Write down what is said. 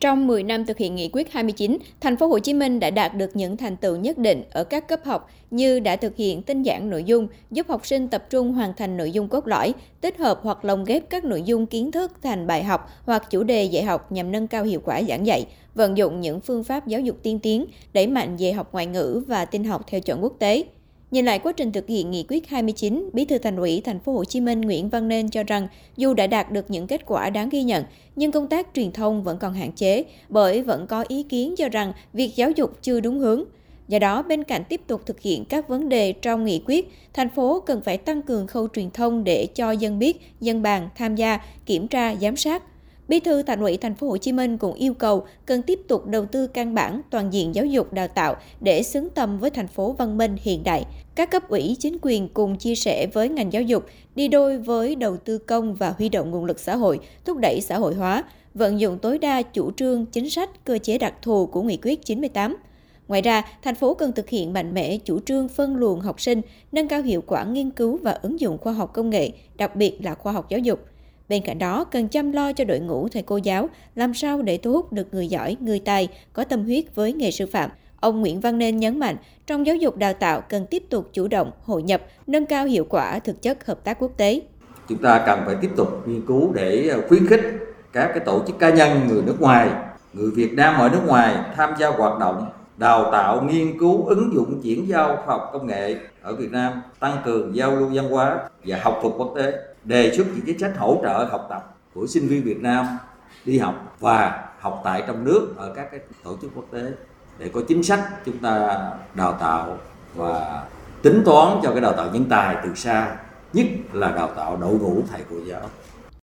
Trong 10 năm thực hiện nghị quyết 29, thành phố Hồ Chí Minh đã đạt được những thành tựu nhất định ở các cấp học như đã thực hiện tinh giản nội dung, giúp học sinh tập trung hoàn thành nội dung cốt lõi, tích hợp hoặc lồng ghép các nội dung kiến thức thành bài học hoặc chủ đề dạy học nhằm nâng cao hiệu quả giảng dạy, vận dụng những phương pháp giáo dục tiên tiến, đẩy mạnh dạy học ngoại ngữ và tin học theo chuẩn quốc tế. Nhìn lại quá trình thực hiện nghị quyết 29, Bí thư Thành ủy Thành phố Hồ Chí Minh Nguyễn Văn Nên cho rằng dù đã đạt được những kết quả đáng ghi nhận, nhưng công tác truyền thông vẫn còn hạn chế bởi vẫn có ý kiến cho rằng việc giáo dục chưa đúng hướng. Do đó, bên cạnh tiếp tục thực hiện các vấn đề trong nghị quyết, thành phố cần phải tăng cường khâu truyền thông để cho dân biết, dân bàn tham gia, kiểm tra, giám sát, Bí thư Thành ủy Thành phố Hồ Chí Minh cũng yêu cầu cần tiếp tục đầu tư căn bản toàn diện giáo dục đào tạo để xứng tầm với thành phố văn minh hiện đại. Các cấp ủy chính quyền cùng chia sẻ với ngành giáo dục đi đôi với đầu tư công và huy động nguồn lực xã hội, thúc đẩy xã hội hóa, vận dụng tối đa chủ trương, chính sách, cơ chế đặc thù của nghị quyết 98. Ngoài ra, thành phố cần thực hiện mạnh mẽ chủ trương phân luồng học sinh, nâng cao hiệu quả nghiên cứu và ứng dụng khoa học công nghệ, đặc biệt là khoa học giáo dục. Bên cạnh đó, cần chăm lo cho đội ngũ thầy cô giáo, làm sao để thu hút được người giỏi, người tài, có tâm huyết với nghề sư phạm. Ông Nguyễn Văn Nên nhấn mạnh, trong giáo dục đào tạo cần tiếp tục chủ động, hội nhập, nâng cao hiệu quả thực chất hợp tác quốc tế. Chúng ta cần phải tiếp tục nghiên cứu để khuyến khích các cái tổ chức cá nhân người nước ngoài, người Việt Nam ở nước ngoài tham gia hoạt động đào tạo nghiên cứu ứng dụng chuyển giao khoa học công nghệ ở Việt Nam tăng cường giao lưu văn hóa và học thuật quốc tế đề xuất những chính sách hỗ trợ học tập của sinh viên Việt Nam đi học và học tại trong nước ở các cái tổ chức quốc tế để có chính sách chúng ta đào tạo và tính toán cho cái đào tạo nhân tài từ xa, nhất là đào tạo đội ngũ thầy cô giáo.